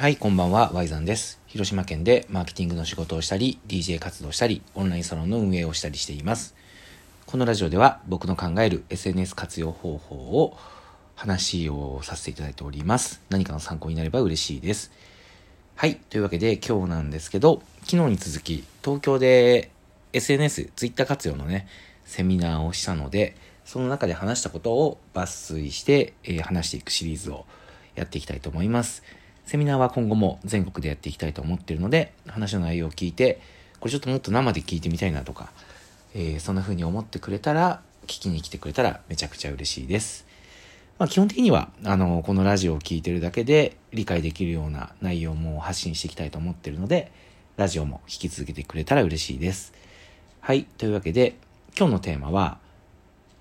はい、こんばんは、ワイザンです。広島県でマーケティングの仕事をしたり、DJ 活動したり、オンラインサロンの運営をしたりしています。このラジオでは僕の考える SNS 活用方法を話をさせていただいております。何かの参考になれば嬉しいです。はい、というわけで今日なんですけど、昨日に続き東京で SNS、Twitter 活用のね、セミナーをしたので、その中で話したことを抜粋して、えー、話していくシリーズをやっていきたいと思います。セミナーは今後も全国でやっていきたいと思っているので、話の内容を聞いて、これちょっともっと生で聞いてみたいなとか、えー、そんな風に思ってくれたら、聞きに来てくれたらめちゃくちゃ嬉しいです。まあ、基本的には、あの、このラジオを聴いてるだけで理解できるような内容も発信していきたいと思ってるので、ラジオも聞き続けてくれたら嬉しいです。はい。というわけで、今日のテーマは、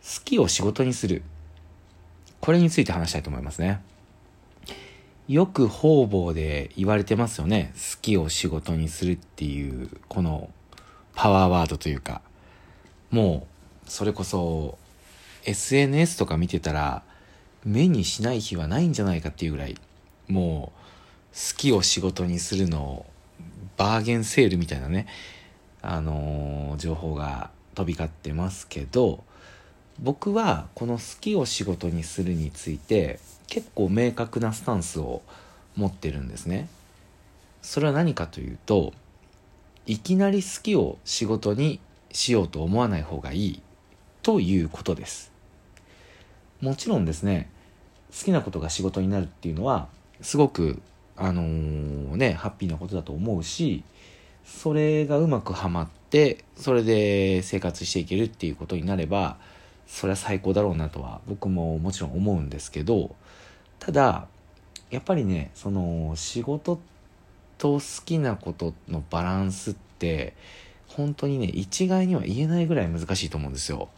好きを仕事にする。これについて話したいと思いますね。よく方々で言われてますよね。好きを仕事にするっていう、このパワーワードというか、もう、それこそ、SNS とか見てたら、目にしない日はないんじゃないかっていうぐらい、もう、好きを仕事にするのバーゲンセールみたいなね、あのー、情報が飛び交ってますけど、僕はこの好きを仕事にするについて、結構明確なスタンスを持ってるんですね。それは何かというといきなり好きを仕事にしようと思わない方がいいということです。もちろんですね好きなことが仕事になるっていうのはすごくあのー、ねハッピーなことだと思うしそれがうまくはまってそれで生活していけるっていうことになればそれは最高だろうなとは僕ももちろん思うんですけどただやっぱりねその仕事と好きなことのバランスって本当にね一概には言えないぐらい難しいと思うんですよ。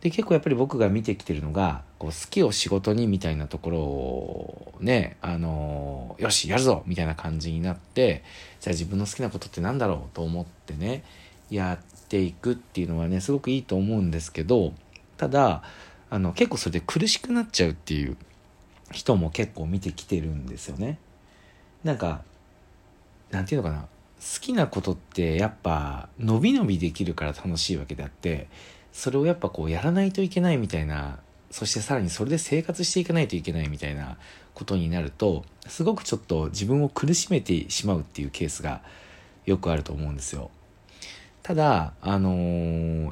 で結構やっぱり僕が見てきてるのがこう好きを仕事にみたいなところをねあのよしやるぞみたいな感じになってじゃあ自分の好きなことって何だろうと思ってねやっていくっていうのはねすごくいいと思うんですけどただあの結構それで苦しくなっちゃうっていう人も結構見てきてるんですよね。なんか、なんていうのかな。好きなことってやっぱ伸び伸びできるから楽しいわけであって、それをやっぱこうやらないといけないみたいな、そしてさらにそれで生活していかないといけないみたいなことになると、すごくちょっと自分を苦しめてしまうっていうケースがよくあると思うんですよ。ただ、あの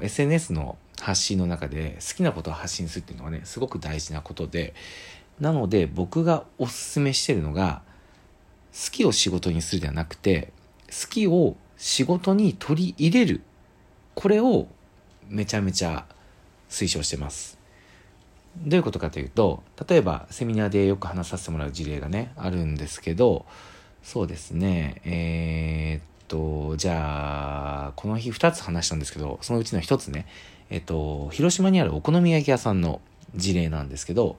ー、SNS の発信の中で好きなことを発信するっていうのはね、すごく大事なことで、なので僕がおすすめしてるのが好きを仕事にするではなくて好きを仕事に取り入れるこれをめちゃめちゃ推奨してます。どういうことかというと例えばセミナーでよく話させてもらう事例がねあるんですけどそうですねえー、っとじゃあこの日2つ話したんですけどそのうちの1つねえっと広島にあるお好み焼き屋さんの事例なんですけど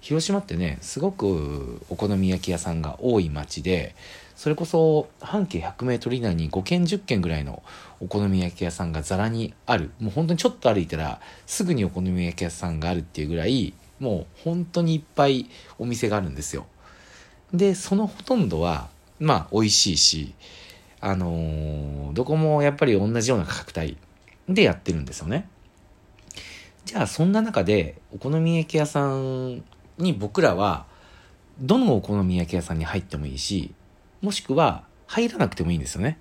広島ってねすごくお好み焼き屋さんが多い町でそれこそ半径 100m 以内に5軒10軒ぐらいのお好み焼き屋さんがざらにある。もう本当にちょっと歩いたらすぐにお好み焼き屋さんがあるっていうぐらいもう本当にいっぱいお店があるんですよ。でそのほとんどはまあ美味しいしあのー、どこもやっぱり同じような価格帯でやってるんですよねじゃあそんな中でお好み焼き屋さんに僕らは、どのお好み焼き屋さんに入ってもいいし、もしくは入らなくてもいいんですよね。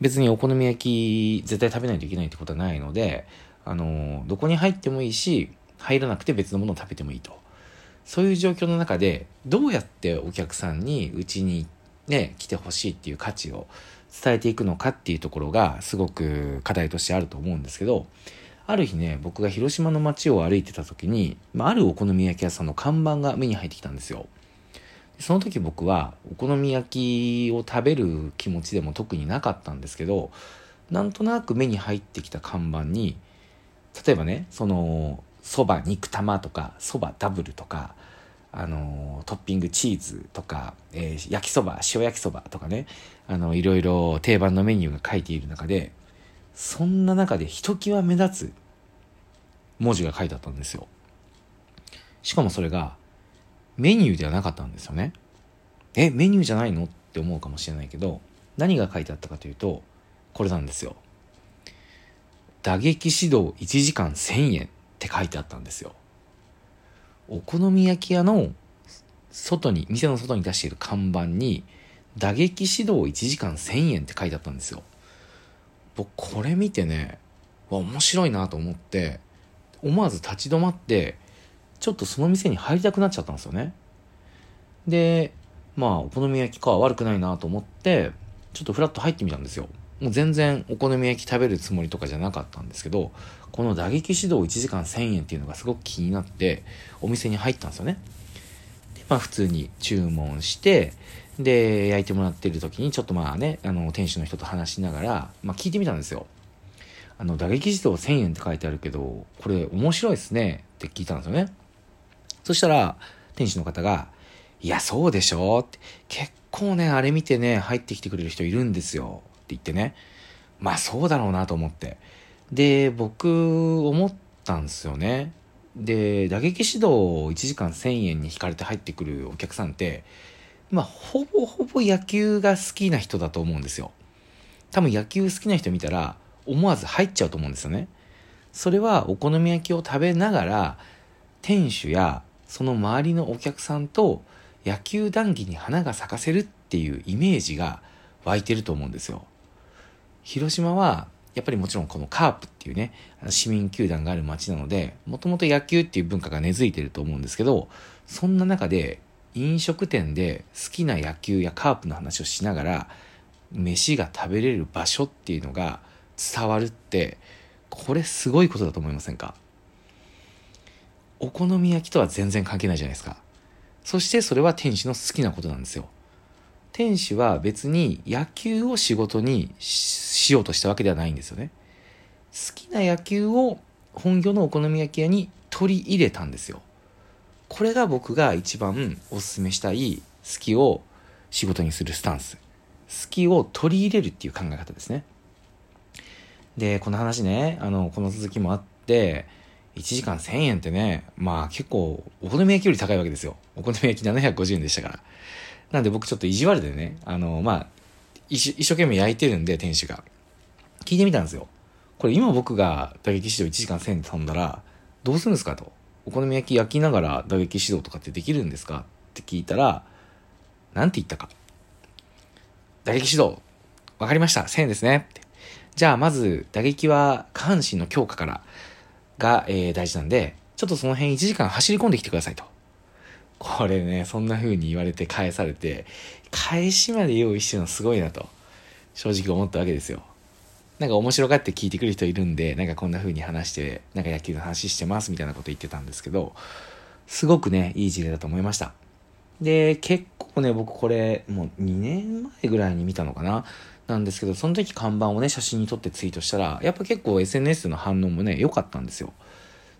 別にお好み焼き絶対食べないといけないってことはないので、あの、どこに入ってもいいし、入らなくて別のものを食べてもいいと。そういう状況の中で、どうやってお客さんにうちにね、来てほしいっていう価値を伝えていくのかっていうところがすごく課題としてあると思うんですけど、ある日ね、僕が広島の街を歩いてた時に、まあ、あるお好み焼き屋さんの看板が目に入ってきたんですよ。その時僕はお好み焼きを食べる気持ちでも特になかったんですけど、なんとなく目に入ってきた看板に、例えばね、その、そば肉玉とか、そばダブルとか、あの、トッピングチーズとか、えー、焼きそば、塩焼きそばとかね、あの、いろいろ定番のメニューが書いている中で、そんな中でひときわ目立つ文字が書いてあったんですよ。しかもそれがメニューではなかったんですよね。え、メニューじゃないの？って思うかもしれないけど、何が書いてあったかというと、これなんですよ。打撃指導1時間1000円って書いてあったんですよ。お好み焼き屋の外に、店の外に出している看板に、打撃指導1時間1000円って書いてあったんですよ。僕、これ見てね、わ、面白いなと思って、思わず立ち止まって、ちょっとその店に入りたくなっちゃったんですよね。で、まあ、お好み焼きか悪くないなと思って、ちょっとフラッと入ってみたんですよ。もう全然お好み焼き食べるつもりとかじゃなかったんですけど、この打撃指導1時間1000円っていうのがすごく気になって、お店に入ったんですよね。で、まあ普通に注文して、で、焼いてもらってる時にちょっとまあね、あの、店主の人と話しながら、まあ聞いてみたんですよ。あの、打撃指導1000円って書いてあるけど、これ面白いですねって聞いたんですよね。そしたら、店主の方が、いや、そうでしょって、結構ね、あれ見てね、入ってきてくれる人いるんですよ。って言ってね。まあそうだろうなと思って。で、僕、思ったんですよね。で、打撃指導を1時間1000円に引かれて入ってくるお客さんって、まあ、ほぼほぼ野球が好きな人だと思うんですよ。多分野球好きな人見たら、思わず入っちゃうと思うんですよね。それはお好み焼きを食べながら、店主やその周りのお客さんと野球談義に花が咲かせるっていうイメージが湧いてると思うんですよ。広島はやっぱりもちろんこのカープっていうね、市民球団がある街なので、もともと野球っていう文化が根付いてると思うんですけど、そんな中で飲食店で好きな野球やカープの話をしながら、飯が食べれる場所っていうのが伝わるって、これすごいことだと思いませんか？お好み焼きとは全然関係ないじゃないですか。そしてそれは店主の好きなことなんですよ。店主は別に野球を仕事にしようとしたわけではないんですよね。好きな野球を本業のお好み焼き屋に取り入れたんですよ。これが僕が一番おすすめしたい好きを仕事にするスタンス。好きを取り入れるっていう考え方ですね。で、この話ね、あの、この続きもあって、1時間1000円ってね、まあ結構、お好み焼きより高いわけですよ。お好み焼き750円でしたから。なんで僕ちょっと意地悪でね、あの、まあ、一生懸命焼いてるんで、店主が。聞いてみたんですよ。これ今僕が打撃指導1時間1000円で頼んだら、どうするんですかと。お好み焼き焼きながら打撃指導とかってできるんですかって聞いたら、なんて言ったか。打撃指導、わかりました。1000円ですね。じゃあまず打撃は下半身の強化からが、えー、大事なんで、ちょっとその辺1時間走り込んできてくださいと。これね、そんな風に言われて返されて、返しまで用意してるのすごいなと、正直思ったわけですよ。なんか面白がって聞いてくる人いるんで、なんかこんな風に話して、なんか野球の話してますみたいなこと言ってたんですけど、すごくね、いい事例だと思いました。で、結構ね、僕これ、もう2年前ぐらいに見たのかななんですけど、その時看板をね、写真に撮ってツイートしたら、やっぱ結構 SNS の反応もね、良かったんですよ。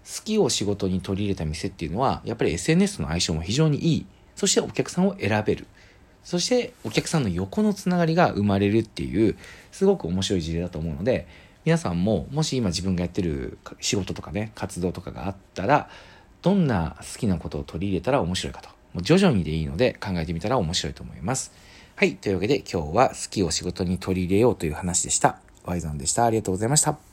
好きを仕事に取り入れた店っていうのは、やっぱり SNS の相性も非常にいい。そしてお客さんを選べる。そしてお客さんの横のつながりが生まれるっていう、すごく面白い事例だと思うので、皆さんももし今自分がやってる仕事とかね、活動とかがあったら、どんな好きなことを取り入れたら面白いかと。徐々にでいいので考えてみたら面白いと思います。はい。というわけで今日は好きを仕事に取り入れようという話でした。ワイゾンでした。ありがとうございました。